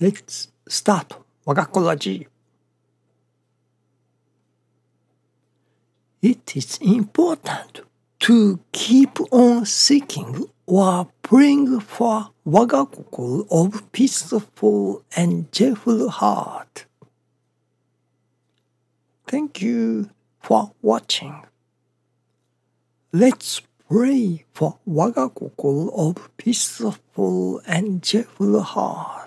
Let's start 我が子ラジ It is important to keep on seeking or praying for 我が心 of peaceful and cheerful heart. Thank you for watching. Let's pray for 我が心 of peaceful and cheerful heart.